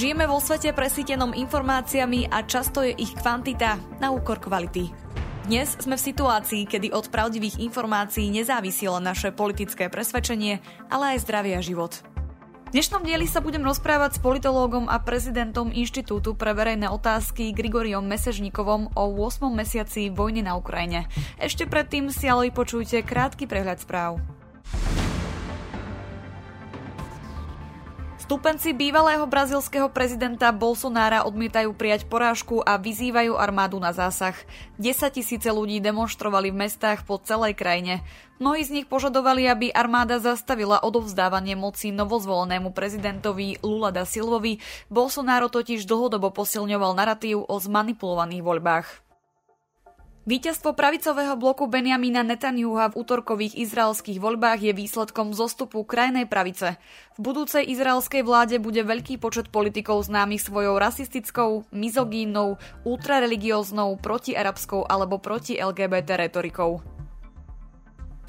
Žijeme vo svete presítenom informáciami a často je ich kvantita na úkor kvality. Dnes sme v situácii, kedy od pravdivých informácií nezávisí len naše politické presvedčenie, ale aj zdravie a život. V dnešnom dieli sa budem rozprávať s politológom a prezidentom Inštitútu pre verejné otázky Grigoriom Mesežníkovom o 8. mesiaci vojny na Ukrajine. Ešte predtým si ale vypočujte krátky prehľad správ. Stúpenci bývalého brazilského prezidenta Bolsonára odmietajú prijať porážku a vyzývajú armádu na zásah. 10 tisíce ľudí demonstrovali v mestách po celej krajine. Mnohí z nich požadovali, aby armáda zastavila odovzdávanie moci novozvolenému prezidentovi Lula da Silvovi. Bolsonaro totiž dlhodobo posilňoval narratív o zmanipulovaných voľbách. Víťazstvo pravicového bloku Benjamina Netanyahu v útorkových izraelských voľbách je výsledkom zostupu krajnej pravice. V budúcej izraelskej vláde bude veľký počet politikov známych svojou rasistickou, mizogínnou, ultrareligióznou, protiarabskou alebo proti LGBT retorikou.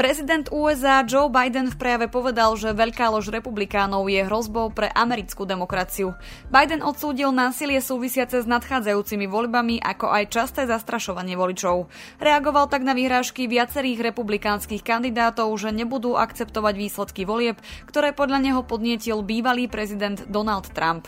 Prezident USA Joe Biden v prejave povedal, že veľká lož republikánov je hrozbou pre americkú demokraciu. Biden odsúdil násilie súvisiace s nadchádzajúcimi voľbami, ako aj časté zastrašovanie voličov. Reagoval tak na vyhrážky viacerých republikánskych kandidátov, že nebudú akceptovať výsledky volieb, ktoré podľa neho podnietil bývalý prezident Donald Trump.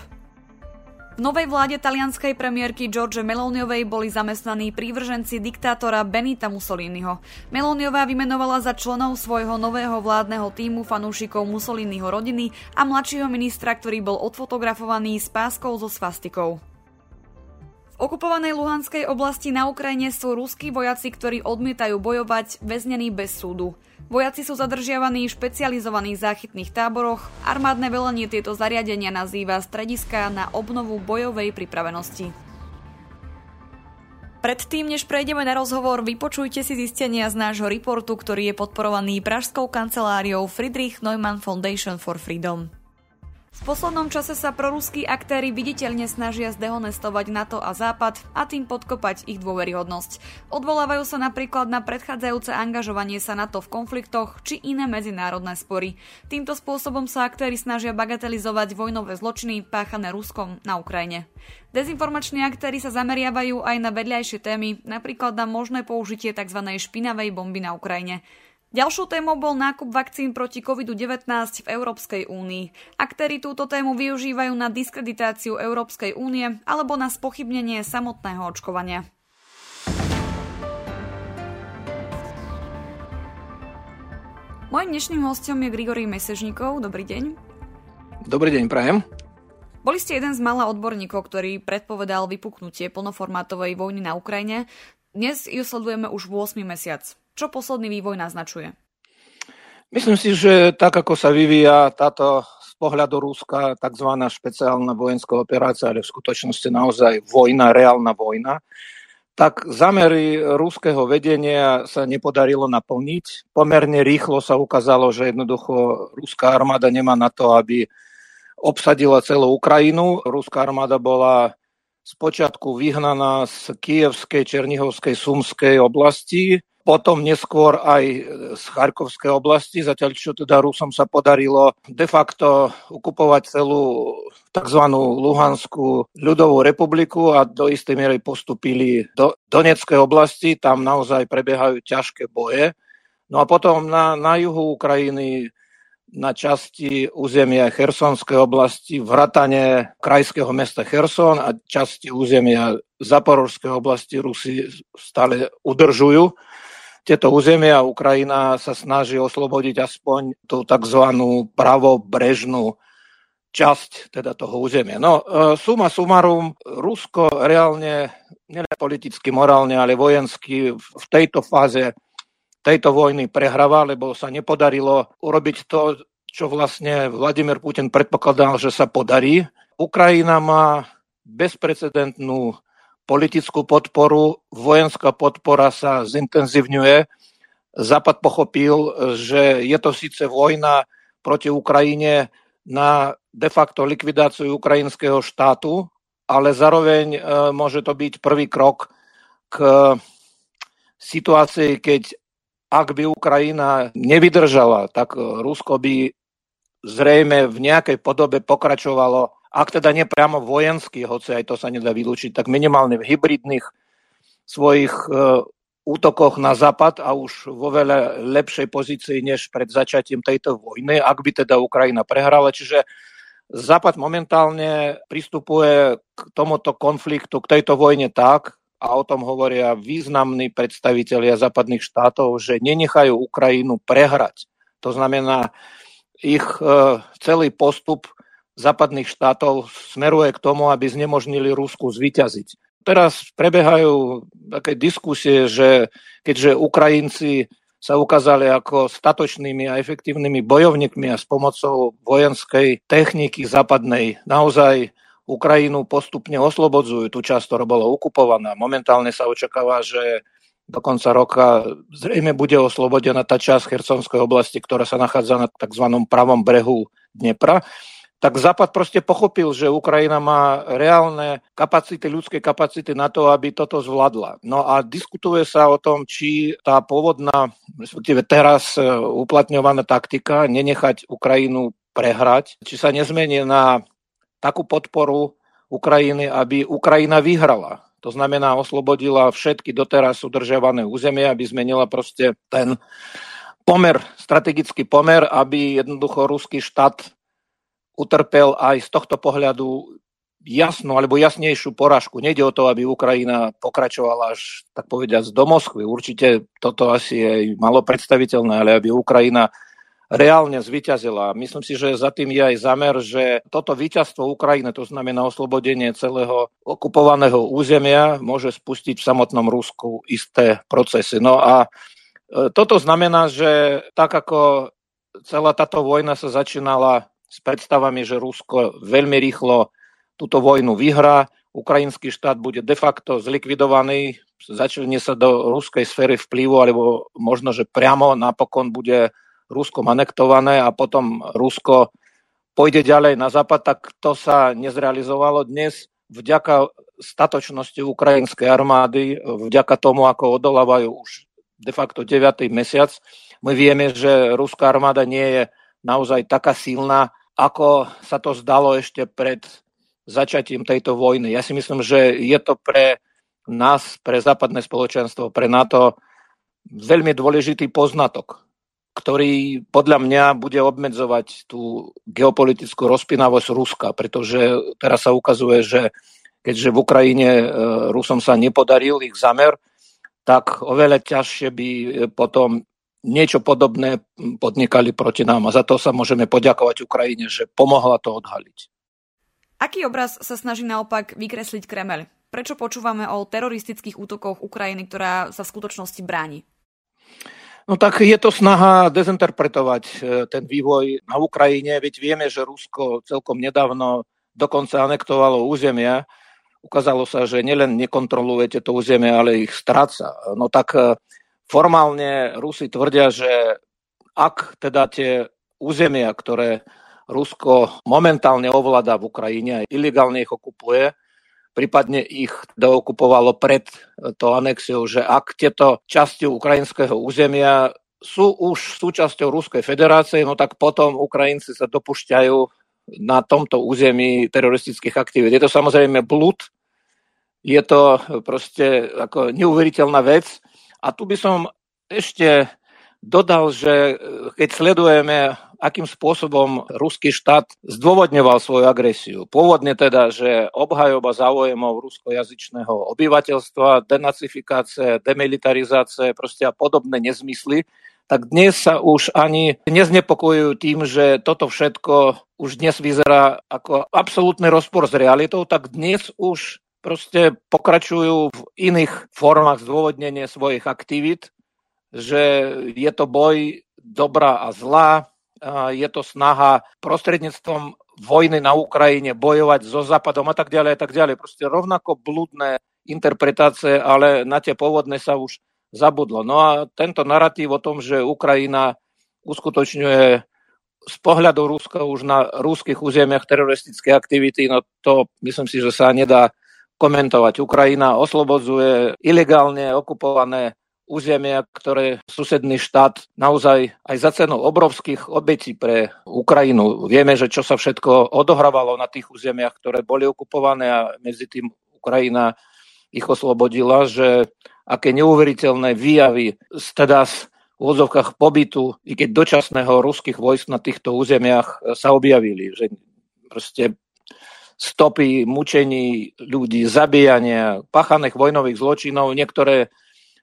V novej vláde talianskej premiérky George Meloniovej boli zamestnaní prívrženci diktátora Benita Mussoliniho. Meloniová vymenovala za členov svojho nového vládneho týmu fanúšikov Mussoliniho rodiny a mladšieho ministra, ktorý bol odfotografovaný s páskou so svastikou. V okupovanej Luhanskej oblasti na Ukrajine sú ruskí vojaci, ktorí odmietajú bojovať, väznení bez súdu. Vojaci sú zadržiavaní v špecializovaných záchytných táboroch. Armádne velenie tieto zariadenia nazýva strediska na obnovu bojovej pripravenosti. Predtým, než prejdeme na rozhovor, vypočujte si zistenia z nášho reportu, ktorý je podporovaný Pražskou kanceláriou Friedrich Neumann Foundation for Freedom. V poslednom čase sa proruskí aktéry viditeľne snažia zdehonestovať NATO a Západ a tým podkopať ich dôveryhodnosť. Odvolávajú sa napríklad na predchádzajúce angažovanie sa NATO v konfliktoch či iné medzinárodné spory. Týmto spôsobom sa aktéry snažia bagatelizovať vojnové zločiny páchané Ruskom na Ukrajine. Dezinformační aktéry sa zameriavajú aj na vedľajšie témy, napríklad na možné použitie tzv. špinavej bomby na Ukrajine. Ďalšou témou bol nákup vakcín proti COVID-19 v Európskej únii. Aktéry túto tému využívajú na diskreditáciu Európskej únie alebo na spochybnenie samotného očkovania. Mojím dnešným hostom je Grigory Mesežníkov. Dobrý deň. Dobrý deň, prajem. Boli ste jeden z malých odborníkov, ktorý predpovedal vypuknutie plnoformátovej vojny na Ukrajine. Dnes ju sledujeme už v 8 mesiac. Čo posledný vývoj naznačuje? Myslím si, že tak, ako sa vyvíja táto z pohľadu Ruska tzv. špeciálna vojenská operácia, ale v skutočnosti naozaj vojna, reálna vojna, tak zamery ruského vedenia sa nepodarilo naplniť. Pomerne rýchlo sa ukázalo, že jednoducho ruská armáda nemá na to, aby obsadila celú Ukrajinu. Ruská armáda bola spočiatku vyhnaná z kievskej, černihovskej, sumskej oblasti, potom neskôr aj z Charkovskej oblasti, zatiaľ čo teda Rusom sa podarilo de facto okupovať celú tzv. Luhanskú ľudovú republiku a do istej miery postupili do Donetskej oblasti, tam naozaj prebiehajú ťažké boje. No a potom na, na juhu Ukrajiny na časti územia Chersonskej oblasti, vratane krajského mesta Cherson a časti územia Zaporožskej oblasti Rusi stále udržujú tieto územia Ukrajina sa snaží oslobodiť aspoň tú tzv. pravobrežnú časť teda toho územia. No, e, suma sumarum, Rusko reálne, nielen politicky, morálne, ale vojensky v tejto fáze tejto vojny prehráva, lebo sa nepodarilo urobiť to, čo vlastne Vladimír Putin predpokladal, že sa podarí. Ukrajina má bezprecedentnú politickú podporu, vojenská podpora sa zintenzívňuje. Západ pochopil, že je to síce vojna proti Ukrajine na de facto likvidáciu ukrajinského štátu, ale zároveň e, môže to byť prvý krok k situácii, keď ak by Ukrajina nevydržala, tak Rusko by zrejme v nejakej podobe pokračovalo ak teda nie priamo vojenský, hoci aj to sa nedá vylúčiť, tak minimálne v hybridných svojich e, útokoch na západ a už vo veľa lepšej pozícii než pred začatím tejto vojny, ak by teda Ukrajina prehrala. Čiže Západ momentálne pristupuje k tomuto konfliktu, k tejto vojne tak, a o tom hovoria významní predstavitelia západných štátov, že nenechajú Ukrajinu prehrať. To znamená, ich e, celý postup západných štátov smeruje k tomu, aby znemožnili Rusku zvyťaziť. Teraz prebehajú také diskusie, že keďže Ukrajinci sa ukázali ako statočnými a efektívnymi bojovníkmi a s pomocou vojenskej techniky západnej naozaj Ukrajinu postupne oslobodzujú tú časť, ktorá bola okupovaná. Momentálne sa očakáva, že do konca roka zrejme bude oslobodená tá časť Chersonskej oblasti, ktorá sa nachádza na tzv. pravom brehu Dnepra tak Západ proste pochopil, že Ukrajina má reálne kapacity, ľudské kapacity na to, aby toto zvládla. No a diskutuje sa o tom, či tá pôvodná, respektíve teraz e, uplatňovaná taktika, nenechať Ukrajinu prehrať, či sa nezmení na takú podporu Ukrajiny, aby Ukrajina vyhrala. To znamená, oslobodila všetky doteraz udržiavané územie, aby zmenila proste ten pomer, strategický pomer, aby jednoducho ruský štát utrpel aj z tohto pohľadu jasnú alebo jasnejšiu poražku. Nejde o to, aby Ukrajina pokračovala až, tak povediať, do Moskvy. Určite toto asi je malo predstaviteľné, ale aby Ukrajina reálne zvyťazila. Myslím si, že za tým je aj zamer, že toto víťazstvo Ukrajiny, to znamená oslobodenie celého okupovaného územia, môže spustiť v samotnom Rusku isté procesy. No a e, toto znamená, že tak ako celá táto vojna sa začínala s predstavami, že Rusko veľmi rýchlo túto vojnu vyhrá, ukrajinský štát bude de facto zlikvidovaný, začne sa do ruskej sféry vplyvu, alebo možno, že priamo napokon bude Rusko anektované a potom Rusko pôjde ďalej na západ, tak to sa nezrealizovalo. Dnes vďaka statočnosti ukrajinskej armády, vďaka tomu, ako odolávajú už de facto 9. mesiac, my vieme, že ruská armáda nie je naozaj taká silná, ako sa to zdalo ešte pred začatím tejto vojny. Ja si myslím, že je to pre nás, pre západné spoločenstvo, pre NATO veľmi dôležitý poznatok, ktorý podľa mňa bude obmedzovať tú geopolitickú rozpinavosť Ruska, pretože teraz sa ukazuje, že keďže v Ukrajine e, Rusom sa nepodaril ich zamer, tak oveľa ťažšie by potom niečo podobné podnikali proti nám a za to sa môžeme poďakovať Ukrajine, že pomohla to odhaliť. Aký obraz sa snaží naopak vykresliť Kremel? Prečo počúvame o teroristických útokoch Ukrajiny, ktorá sa v skutočnosti bráni? No tak je to snaha dezinterpretovať e, ten vývoj na Ukrajine, veď vieme, že Rusko celkom nedávno dokonca anektovalo územia. Ukázalo sa, že nielen nekontrolujete to územie, ale ich stráca. No tak e, Formálne Rusi tvrdia, že ak teda tie územia, ktoré Rusko momentálne ovláda v Ukrajine a ilegálne ich okupuje, prípadne ich dookupovalo pred to anexiou, že ak tieto časti ukrajinského územia sú už súčasťou Ruskej federácie, no tak potom Ukrajinci sa dopušťajú na tomto území teroristických aktivít. Je to samozrejme blúd, je to proste ako neuveriteľná vec, a tu by som ešte dodal, že e, keď sledujeme, akým spôsobom ruský štát zdôvodňoval svoju agresiu. Pôvodne teda, že obhajoba záujemov ruskojazyčného obyvateľstva, denacifikácie, demilitarizácie, proste a podobné nezmysly, tak dnes sa už ani neznepokojujú tým, že toto všetko už dnes vyzerá ako absolútny rozpor s realitou, tak dnes už proste pokračujú v iných formách zdôvodnenia svojich aktivít, že je to boj dobrá a zlá, je to snaha prostredníctvom vojny na Ukrajine bojovať so Západom a tak ďalej a tak ďalej. Proste rovnako blúdne interpretácie, ale na tie pôvodné sa už zabudlo. No a tento narratív o tom, že Ukrajina uskutočňuje z pohľadu Ruska už na ruských územiach teroristické aktivity, no to myslím si, že sa nedá komentovať. Ukrajina oslobodzuje ilegálne okupované územia, ktoré susedný štát naozaj aj za cenou obrovských obetí pre Ukrajinu. Vieme, že čo sa všetko odohrávalo na tých územiach, ktoré boli okupované a medzi tým Ukrajina ich oslobodila, že aké neuveriteľné výjavy z teda z úvodzovkách pobytu, i keď dočasného ruských vojsk na týchto územiach sa objavili. Že proste stopy mučení ľudí, zabíjania, páchaných vojnových zločinov. Niektoré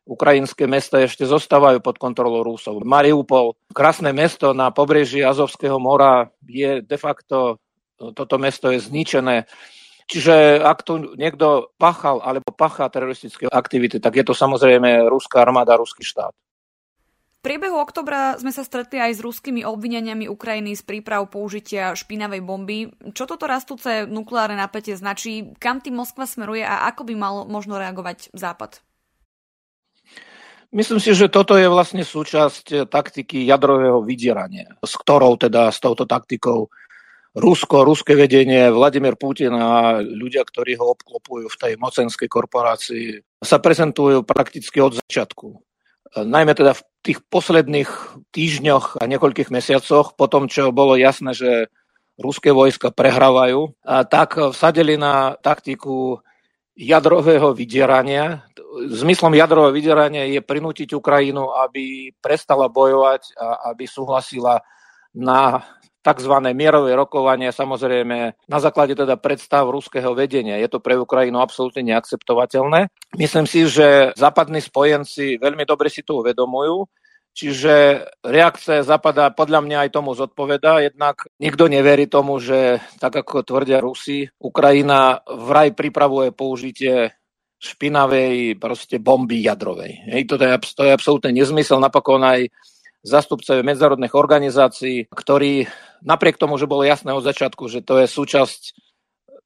ukrajinské mesta ešte zostávajú pod kontrolou Rusov. Mariupol, krásne mesto na pobreží Azovského mora, je de facto, toto mesto je zničené. Čiže ak tu niekto pachal alebo pachá teroristické aktivity, tak je to samozrejme ruská armáda, ruský štát. Priebehu oktobra sme sa stretli aj s ruskými obvineniami Ukrajiny z príprav použitia špinavej bomby. Čo toto rastúce nukleárne napätie značí, kam tým Moskva smeruje a ako by mal možno reagovať Západ? Myslím si, že toto je vlastne súčasť taktiky jadrového vydierania, s ktorou teda s touto taktikou Rusko, ruské vedenie, Vladimír Putin a ľudia, ktorí ho obklopujú v tej mocenskej korporácii, sa prezentujú prakticky od začiatku. Najmä teda v tých posledných týždňoch a niekoľkých mesiacoch, po tom, čo bolo jasné, že ruské vojska prehrávajú, tak vsadili na taktiku jadrového vydierania. Zmyslom jadrového vydierania je prinútiť Ukrajinu, aby prestala bojovať a aby súhlasila na tzv. mierové rokovanie, samozrejme na základe teda predstav ruského vedenia. Je to pre Ukrajinu absolútne neakceptovateľné. Myslím si, že západní spojenci veľmi dobre si to uvedomujú, Čiže reakcia Západa podľa mňa aj tomu zodpoveda. Jednak nikto neverí tomu, že tak ako tvrdia Rusi, Ukrajina vraj pripravuje použitie špinavej proste bomby jadrovej. Hej, to, je, to je absolútne nezmysel. Napokon aj zastupcovia medzárodných organizácií, ktorí napriek tomu, že bolo jasné od začiatku, že to je súčasť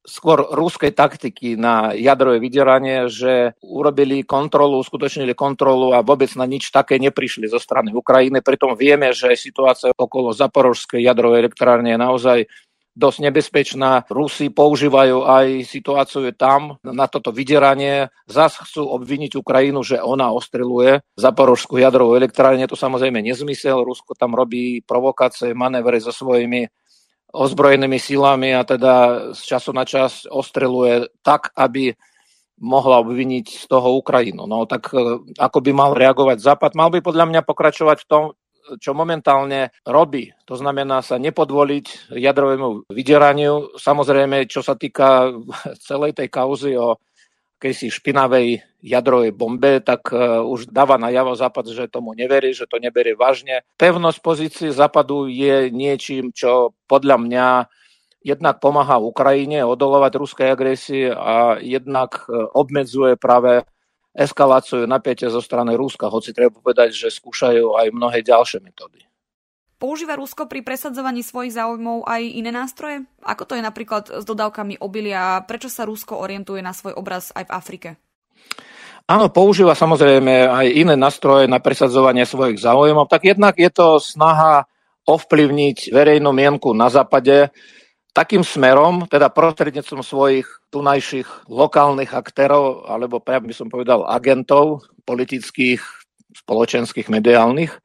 skôr ruskej taktiky na jadrové vydieranie, že urobili kontrolu, uskutočnili kontrolu a vôbec na nič také neprišli zo strany Ukrajiny. Pritom vieme, že situácia okolo Zaporožskej jadrovej elektrárne je naozaj dosť nebezpečná. Rusi používajú aj situáciu tam na toto vydieranie. Zas chcú obviniť Ukrajinu, že ona ostreluje Zaporožskú jadrovú elektrárne. To samozrejme nezmysel. Rusko tam robí provokácie, manévre so svojimi ozbrojenými silami a teda z času na čas ostreluje tak, aby mohla obviniť z toho Ukrajinu. No tak e, ako by mal reagovať Západ? Mal by podľa mňa pokračovať v tom, čo momentálne robí. To znamená sa nepodvoliť jadrovému vydieraniu. Samozrejme, čo sa týka celej tej kauzy o akejsi špinavej jadrovej bombe, tak uh, už dáva najavo Západ, že tomu neverí, že to neberie vážne. Pevnosť pozície Západu je niečím, čo podľa mňa jednak pomáha Ukrajine odolovať ruskej agresii a jednak uh, obmedzuje práve eskaláciu napätia zo strany Ruska, hoci treba povedať, že skúšajú aj mnohé ďalšie metódy. Používa Rusko pri presadzovaní svojich záujmov aj iné nástroje? Ako to je napríklad s dodávkami obilia a prečo sa Rusko orientuje na svoj obraz aj v Afrike? Áno, používa samozrejme aj iné nástroje na presadzovanie svojich záujmov. Tak jednak je to snaha ovplyvniť verejnú mienku na západe takým smerom, teda prostredníctvom svojich tunajších lokálnych aktérov, alebo ja by som povedal agentov politických, spoločenských, mediálnych,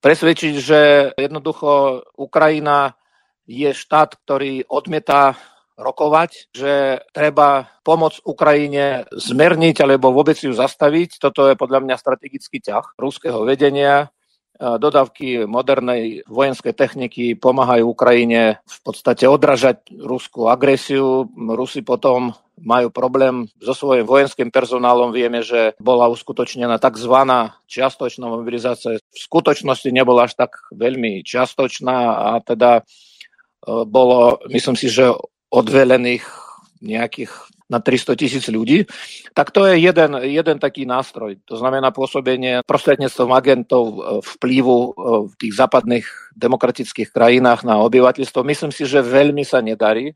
presvedčiť, že jednoducho Ukrajina je štát, ktorý odmieta rokovať, že treba pomôcť Ukrajine zmerniť alebo vôbec ju zastaviť. Toto je podľa mňa strategický ťah ruského vedenia Dodávky modernej vojenskej techniky pomáhajú Ukrajine v podstate odražať ruskú agresiu. Rusi potom majú problém so svojím vojenským personálom. Vieme, že bola uskutočnená tzv. čiastočná mobilizácia. V skutočnosti nebola až tak veľmi čiastočná a teda e, bolo, myslím si, že odvelených nejakých na 300 tisíc ľudí, tak to je jeden, jeden taký nástroj. To znamená pôsobenie prostredníctvom agentov e, vplyvu e, v tých západných demokratických krajinách na obyvateľstvo. Myslím si, že veľmi sa nedarí.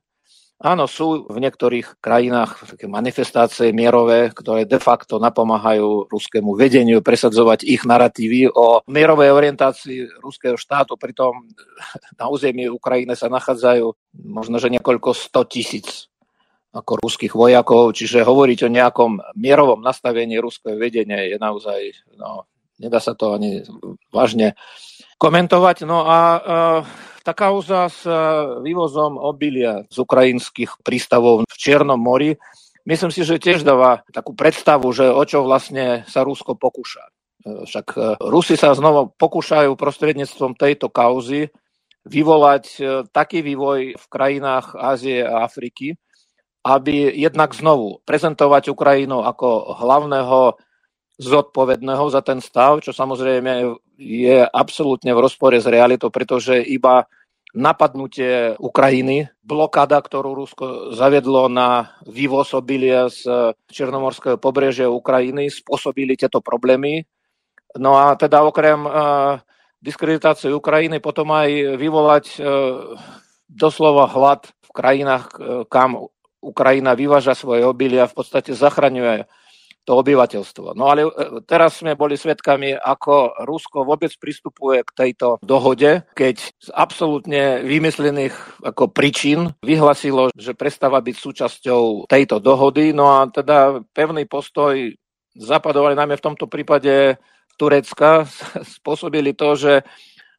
Áno, sú v niektorých krajinách také manifestácie mierové, ktoré de facto napomáhajú ruskému vedeniu presadzovať ich narratívy o mierovej orientácii ruského štátu. Pritom na území Ukrajiny sa nachádzajú možno, že niekoľko sto tisíc ako ruských vojakov, čiže hovoriť o nejakom mierovom nastavení ruského vedenia je naozaj, no, nedá sa to ani vážne komentovať. No a uh, tá kauza s uh, vývozom obilia z ukrajinských prístavov v Čiernom mori, myslím si, že tiež dáva takú predstavu, že o čo vlastne sa Rusko pokúša. Však Rusi sa znovu pokúšajú prostredníctvom tejto kauzy vyvolať taký vývoj v krajinách Ázie a Afriky, aby jednak znovu prezentovať Ukrajinu ako hlavného zodpovedného za ten stav, čo samozrejme je absolútne v rozpore s realitou, pretože iba napadnutie Ukrajiny, blokáda, ktorú Rusko zaviedlo na vývoz obilia z Černomorského pobrežia Ukrajiny, spôsobili tieto problémy. No a teda okrem uh, diskreditácie Ukrajiny potom aj vyvolať uh, doslova hlad v krajinách, uh, kam Ukrajina vyváža svoje obilia, v podstate zachraňuje to obyvateľstvo. No ale e, teraz sme boli svedkami, ako Rusko vôbec pristupuje k tejto dohode, keď z absolútne vymyslených ako príčin vyhlasilo, že prestáva byť súčasťou tejto dohody. No a teda pevný postoj zapadovali najmä v tomto prípade Turecka spôsobili to, že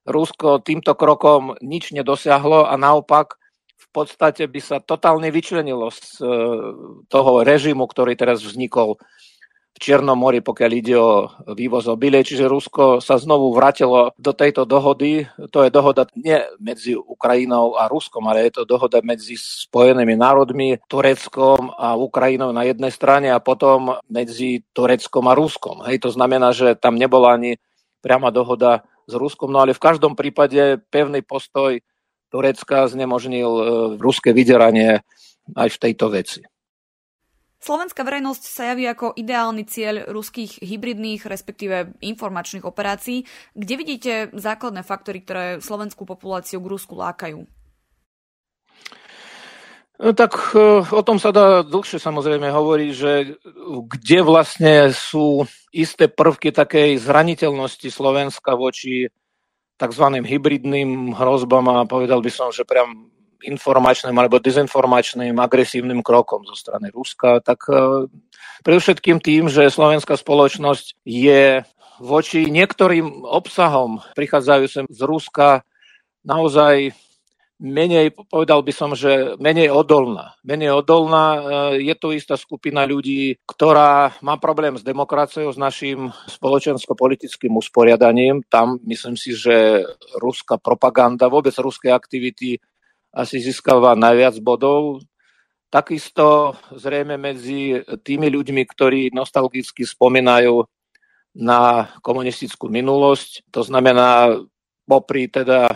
Rusko týmto krokom nič nedosiahlo a naopak podstate by sa totálne vyčlenilo z e, toho režimu, ktorý teraz vznikol v Čiernom mori, pokiaľ ide o vývoz obilie, čiže Rusko sa znovu vrátilo do tejto dohody. To je dohoda nie medzi Ukrajinou a Ruskom, ale je to dohoda medzi Spojenými národmi, Tureckom a Ukrajinou na jednej strane a potom medzi Tureckom a Ruskom. Hej, to znamená, že tam nebola ani priama dohoda s Ruskom, no ale v každom prípade pevný postoj Turecka znemožnil e, ruské vydieranie aj v tejto veci. Slovenská verejnosť sa javí ako ideálny cieľ ruských hybridných, respektíve informačných operácií. Kde vidíte základné faktory, ktoré slovenskú populáciu k Rusku lákajú? No, tak e, o tom sa dá dlhšie samozrejme hovoriť, že kde vlastne sú isté prvky takej zraniteľnosti Slovenska voči tzv. hybridným hrozbám a povedal by som, že priam informačným alebo dezinformačným agresívnym krokom zo strany Ruska, tak uh, predovšetkým tým, že slovenská spoločnosť je voči niektorým obsahom prichádzajúcim z Ruska naozaj menej, povedal by som, že menej odolná. Menej odolná e, je to istá skupina ľudí, ktorá má problém s demokraciou, s našim spoločensko-politickým usporiadaním. Tam myslím si, že ruská propaganda, vôbec ruské aktivity asi získava najviac bodov. Takisto zrejme medzi tými ľuďmi, ktorí nostalgicky spomínajú na komunistickú minulosť, to znamená popri teda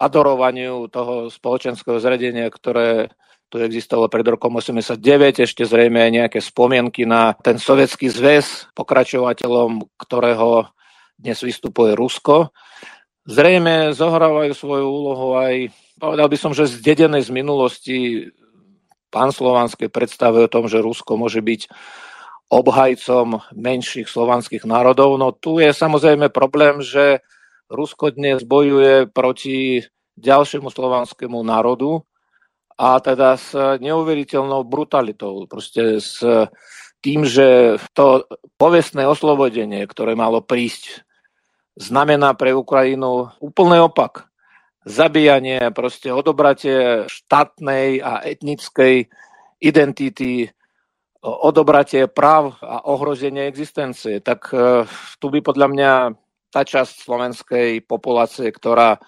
adorovaniu toho spoločenského zredenia, ktoré tu existovalo pred rokom 89, ešte zrejme aj nejaké spomienky na ten sovietský zväz, pokračovateľom ktorého dnes vystupuje Rusko. Zrejme zohrávajú svoju úlohu aj, povedal by som, že zdedené z minulosti slovanské predstavy o tom, že Rusko môže byť obhajcom menších slovanských národov. No tu je samozrejme problém, že Rusko dnes bojuje proti ďalšiemu slovanskému národu a teda s neuveriteľnou brutalitou. Proste s tým, že to povestné oslobodenie, ktoré malo prísť, znamená pre Ukrajinu úplný opak. Zabíjanie, proste odobratie štátnej a etnickej identity, odobratie práv a ohrozenie existencie. Tak eh, tu by podľa mňa tá časť slovenskej populácie, ktorá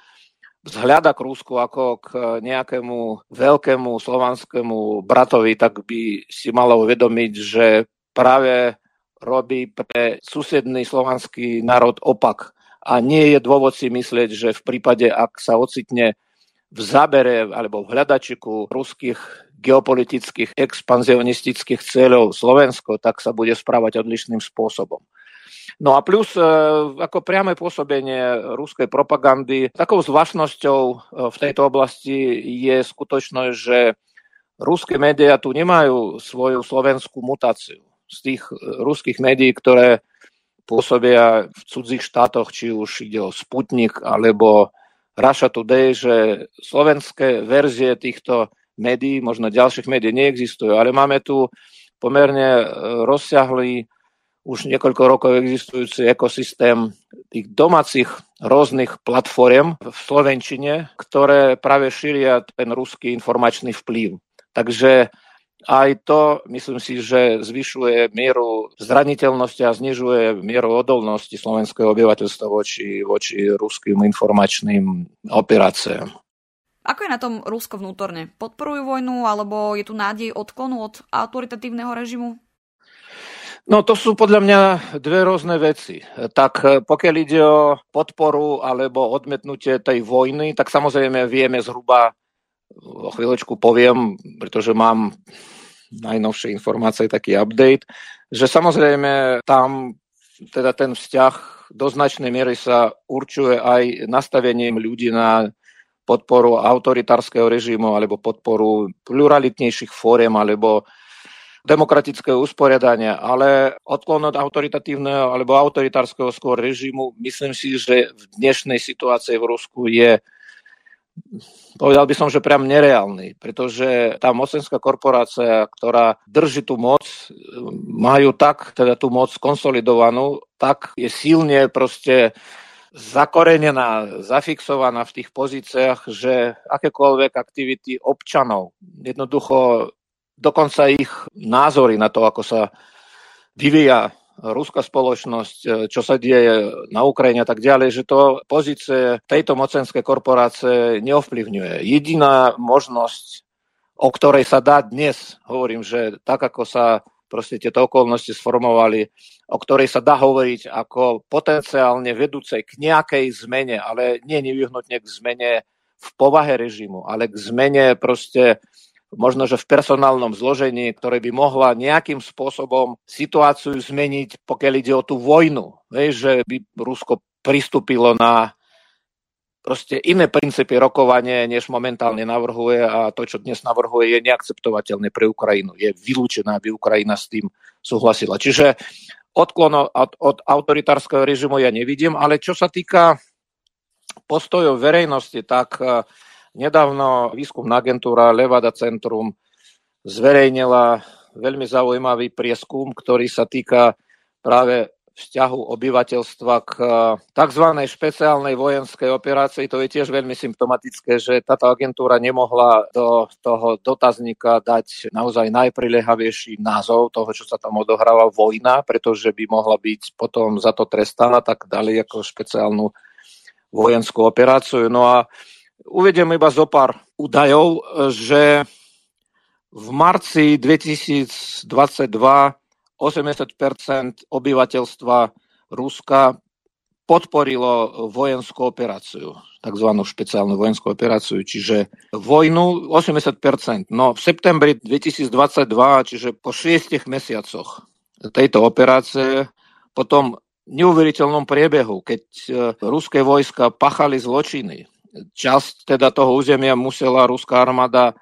vzhľada k Rusku ako k nejakému veľkému slovanskému bratovi, tak by si mala uvedomiť, že práve robí pre susedný slovanský národ opak. A nie je dôvod si myslieť, že v prípade, ak sa ocitne v zábere alebo v hľadačiku ruských geopolitických expanzionistických cieľov Slovensko, tak sa bude správať odlišným spôsobom. No a plus e, ako priame pôsobenie ruskej propagandy, takou zvláštnosťou e, v tejto oblasti je skutočnosť, že ruské médiá tu nemajú svoju slovenskú mutáciu. Z tých e, ruských médií, ktoré pôsobia v cudzích štátoch, či už ide o Sputnik alebo Russia Today, že slovenské verzie týchto médií, možno ďalších médií neexistujú, ale máme tu pomerne rozsiahlý už niekoľko rokov existujúci ekosystém tých domácich rôznych platform v Slovenčine, ktoré práve šíria ten ruský informačný vplyv. Takže aj to, myslím si, že zvyšuje mieru zraniteľnosti a znižuje mieru odolnosti slovenského obyvateľstva voči, voči ruským informačným operáciám. Ako je na tom Rusko vnútorne? Podporujú vojnu alebo je tu nádej odklonu od autoritatívneho režimu? No to sú podľa mňa dve rôzne veci. Tak eh, pokiaľ ide o podporu alebo odmetnutie tej vojny, tak samozrejme vieme zhruba, o chvíľočku poviem, pretože mám najnovšie informácie, taký update, že samozrejme tam teda ten vzťah do značnej miery sa určuje aj nastavením ľudí na podporu autoritárskeho režimu alebo podporu pluralitnejších fóriem alebo demokratického usporiadania, ale odklon od autoritatívneho alebo autoritárskeho skôr režimu, myslím si, že v dnešnej situácii v Rusku je povedal by som, že priam nereálny, pretože tá mocenská korporácia, ktorá drží tú moc, majú tak, teda tú moc konsolidovanú, tak je silne proste zakorenená, zafixovaná v tých pozíciách, že akékoľvek aktivity občanov jednoducho dokonca ich názory na to, ako sa vyvíja ruská spoločnosť, čo sa deje na Ukrajine a tak ďalej, že to pozície tejto mocenskej korporácie neovplyvňuje. Jediná možnosť, o ktorej sa dá dnes, hovorím, že tak ako sa proste tieto okolnosti sformovali, o ktorej sa dá hovoriť ako potenciálne vedúcej k nejakej zmene, ale nie nevyhnutne k zmene v povahe režimu, ale k zmene proste možno, že v personálnom zložení, ktoré by mohla nejakým spôsobom situáciu zmeniť, pokiaľ ide o tú vojnu. Že by Rusko pristúpilo na proste iné princípy rokovania, než momentálne navrhuje a to, čo dnes navrhuje, je neakceptovateľné pre Ukrajinu. Je vylúčené, aby Ukrajina s tým súhlasila. Čiže odklon od, od autoritárskeho režimu ja nevidím, ale čo sa týka postojov verejnosti, tak Nedávno výskumná agentúra Levada Centrum zverejnila veľmi zaujímavý prieskum, ktorý sa týka práve vzťahu obyvateľstva k tzv. špeciálnej vojenskej operácii. To je tiež veľmi symptomatické, že táto agentúra nemohla do toho dotazníka dať naozaj najprilehavejší názov toho, čo sa tam odohráva vojna, pretože by mohla byť potom za to trestaná, tak dali ako špeciálnu vojenskú operáciu. No a Uvediem iba zo pár údajov, že v marci 2022 80% obyvateľstva Ruska podporilo vojenskú operáciu, tzv. špeciálnu vojenskú operáciu, čiže vojnu 80% No v septembri 2022, čiže po šiestich mesiacoch tejto operácie, po tom neuveriteľnom priebehu, keď e, ruské vojska pachali zločiny, časť teda toho územia musela ruská armáda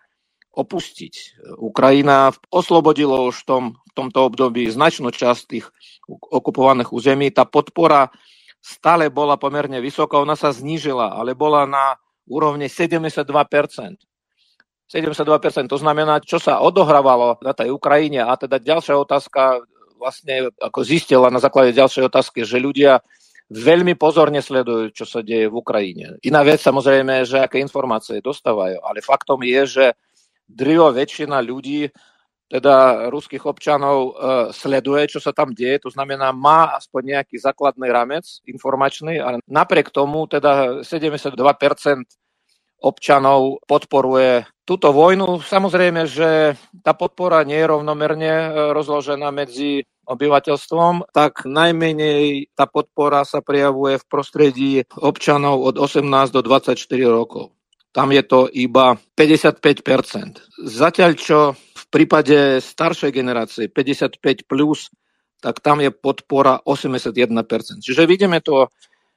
opustiť. Ukrajina oslobodila už v, tom, v tomto období značnú časť tých okupovaných území. Tá podpora stále bola pomerne vysoká, ona sa znížila, ale bola na úrovni 72%. 72%, to znamená, čo sa odohrávalo na tej Ukrajine. A teda ďalšia otázka, vlastne ako zistila na základe ďalšej otázky, že ľudia veľmi pozorne sledujú, čo sa deje v Ukrajine. Iná vec samozrejme, že aké informácie dostávajú, ale faktom je, že drivo väčšina ľudí, teda ruských občanov, e, sleduje, čo sa tam deje, to znamená, má aspoň nejaký základný ramec informačný, ale napriek tomu teda 72% občanov podporuje túto vojnu. Samozrejme, že tá podpora nie je rovnomerne e, rozložená medzi obyvateľstvom, tak najmenej tá podpora sa prejavuje v prostredí občanov od 18 do 24 rokov. Tam je to iba 55%. Zatiaľ čo v prípade staršej generácie 55+, plus, tak tam je podpora 81%. Čiže vidíme to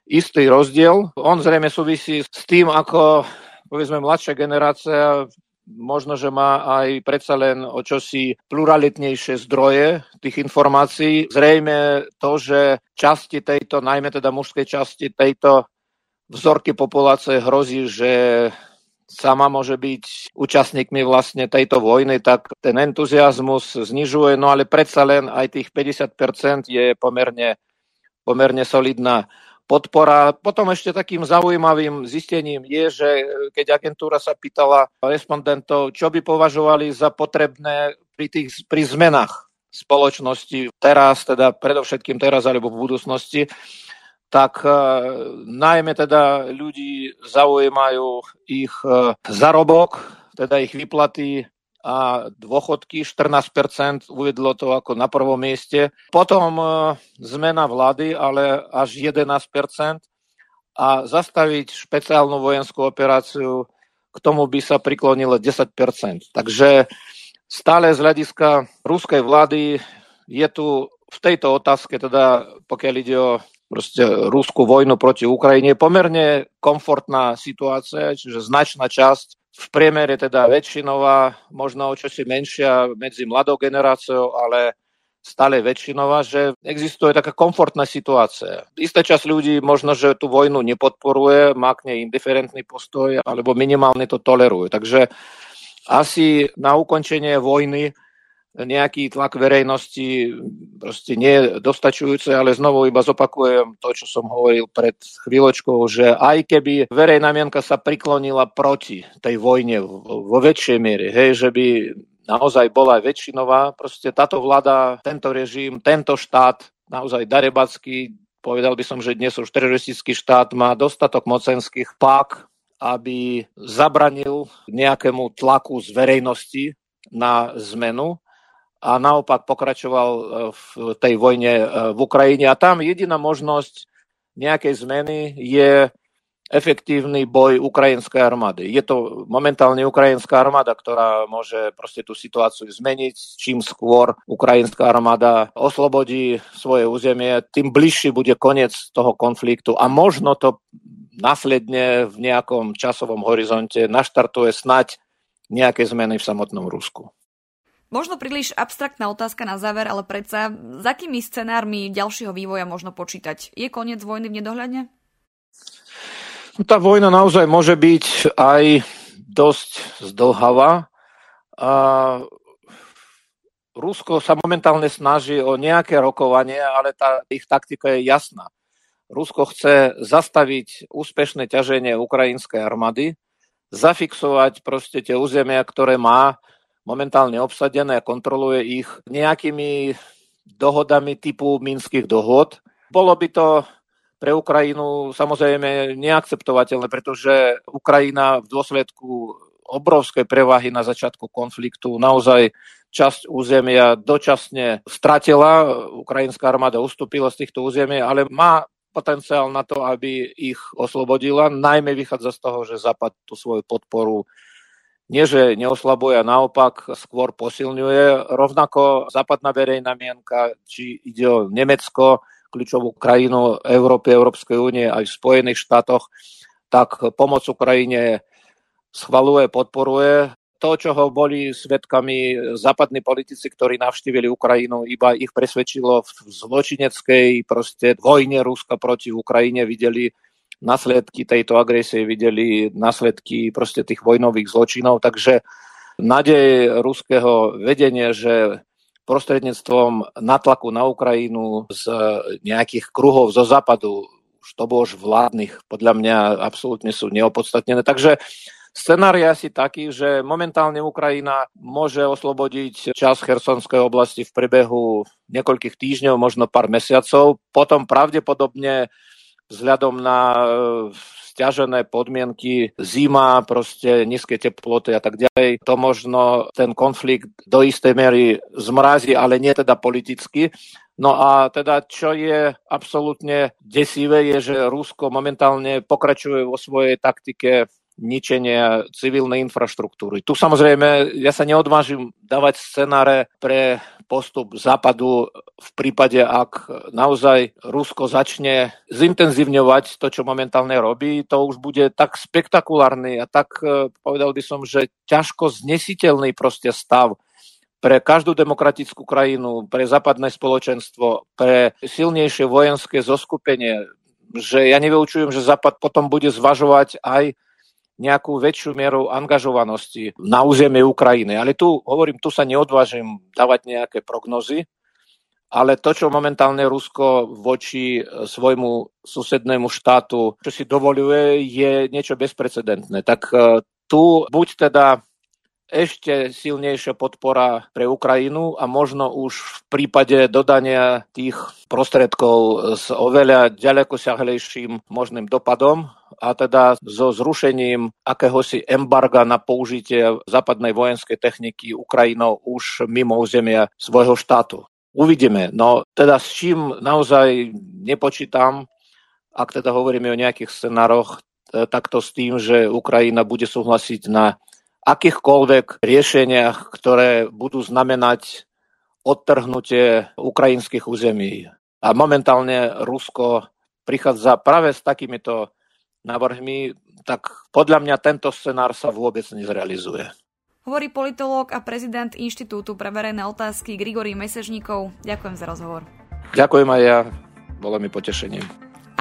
istý rozdiel. On zrejme súvisí s tým, ako povedzme mladšia generácia možno, že má aj predsa len o čosi pluralitnejšie zdroje tých informácií. Zrejme to, že časti tejto, najmä teda mužskej časti tejto vzorky populácie hrozí, že sama môže byť účastníkmi vlastne tejto vojny, tak ten entuziasmus znižuje, no ale predsa len aj tých 50% je pomerne, pomerne solidná podpora. Potom ešte takým zaujímavým zistením je, že keď agentúra sa pýtala respondentov, čo by považovali za potrebné pri, tých, pri zmenách spoločnosti teraz, teda predovšetkým teraz alebo v budúcnosti, tak uh, najmä teda ľudí zaujímajú ich uh, zarobok, teda ich výplaty a dôchodky, 14% uvedlo to ako na prvom mieste. Potom uh, zmena vlády, ale až 11% a zastaviť špeciálnu vojenskú operáciu, k tomu by sa priklonilo 10%. Takže stále z hľadiska ruskej vlády je tu v tejto otázke, teda pokiaľ ide o proste rúskú vojnu proti Ukrajine. Pomerne komfortná situácia, čiže značná časť v priemere teda väčšinová, možno o čosi menšia medzi mladou generáciou, ale stále väčšinová, že existuje taká komfortná situácia. Istá časť ľudí možno, že tú vojnu nepodporuje, má k nej indiferentný postoj, alebo minimálne to toleruje. Takže asi na ukončenie vojny nejaký tlak verejnosti proste nie je dostačujúce, ale znovu iba zopakujem to, čo som hovoril pred chvíľočkou, že aj keby verejná mienka sa priklonila proti tej vojne vo väčšej miere, hej, že by naozaj bola väčšinová, proste táto vláda, tento režim, tento štát, naozaj darebacký, povedal by som, že dnes už teroristický štát má dostatok mocenských pák, aby zabranil nejakému tlaku z verejnosti na zmenu a naopak pokračoval e, v tej vojne e, v Ukrajine. A tam jediná možnosť nejakej zmeny je efektívny boj ukrajinskej armády. Je to momentálne ukrajinská armáda, ktorá môže proste tú situáciu zmeniť. Čím skôr ukrajinská armáda oslobodí svoje územie, tým bližší bude koniec toho konfliktu a možno to následne v nejakom časovom horizonte naštartuje snať nejaké zmeny v samotnom Rusku. Možno príliš abstraktná otázka na záver, ale predsa, s akými scenármi ďalšieho vývoja možno počítať? Je koniec vojny v nedohľadne? No, tá vojna naozaj môže byť aj dosť zdlhavá. A Rusko sa momentálne snaží o nejaké rokovanie, ale tá ich taktika je jasná. Rusko chce zastaviť úspešné ťaženie ukrajinskej armády, zafixovať proste tie územia, ktoré má, momentálne obsadené a kontroluje ich nejakými dohodami typu minských dohod. Bolo by to pre Ukrajinu samozrejme neakceptovateľné, pretože Ukrajina v dôsledku obrovskej prevahy na začiatku konfliktu naozaj časť územia dočasne stratila. Ukrajinská armáda ustúpila z týchto území, ale má potenciál na to, aby ich oslobodila. Najmä vychádza z toho, že Západ tú svoju podporu nie, že neoslabuje, naopak skôr posilňuje. Rovnako západná verejná mienka, či ide o Nemecko, kľúčovú krajinu Európy, Európskej únie, aj v Spojených štátoch, tak pomoc Ukrajine schvaluje, podporuje. To, čoho boli svetkami západní politici, ktorí navštívili Ukrajinu, iba ich presvedčilo v zločineckej proste vojne Ruska proti Ukrajine. Videli následky tejto agresie, videli následky proste tých vojnových zločinov, takže nádej ruského vedenia, že prostredníctvom natlaku na Ukrajinu z nejakých kruhov zo západu, už to bolo už vládnych, podľa mňa absolútne sú neopodstatnené. Takže Scenár je asi taký, že momentálne Ukrajina môže oslobodiť čas Chersonskej oblasti v priebehu niekoľkých týždňov, možno pár mesiacov. Potom pravdepodobne vzhľadom na e, stiažené podmienky, zima, proste nízke teploty a tak ďalej. To možno ten konflikt do istej miery zmrazí, ale nie teda politicky. No a teda, čo je absolútne desivé, je, že Rusko momentálne pokračuje vo svojej taktike ničenia civilnej infraštruktúry. Tu samozrejme, ja sa neodvážim dávať scenáre pre postup západu v prípade, ak naozaj Rusko začne zintenzívňovať to, čo momentálne robí, to už bude tak spektakulárny a tak, e, povedal by som, že ťažko znesiteľný proste stav pre každú demokratickú krajinu, pre západné spoločenstvo, pre silnejšie vojenské zoskupenie, že ja nevyučujem, že Západ potom bude zvažovať aj nejakú väčšiu mieru angažovanosti na územie Ukrajiny. Ale tu, hovorím, tu sa neodvážim dávať nejaké prognozy, ale to, čo momentálne Rusko voči svojmu susednému štátu, čo si dovoluje, je niečo bezprecedentné. Tak e, tu buď teda ešte silnejšia podpora pre Ukrajinu a možno už v prípade dodania tých prostriedkov s oveľa ďaleko siahlejším možným dopadom a teda so zrušením akéhosi embarga na použitie západnej vojenskej techniky Ukrajinou už mimo územia svojho štátu. Uvidíme. No teda s čím naozaj nepočítam, ak teda hovoríme o nejakých scenároch, e, takto s tým, že Ukrajina bude súhlasiť na akýchkoľvek riešeniach, ktoré budú znamenať odtrhnutie ukrajinských území. A momentálne Rusko prichádza práve s takýmito návrhmi, tak podľa mňa tento scenár sa vôbec nezrealizuje. Hovorí politológ a prezident Inštitútu pre verejné otázky Grigory Mesežníkov. Ďakujem za rozhovor. Ďakujem aj ja, bolo mi potešením.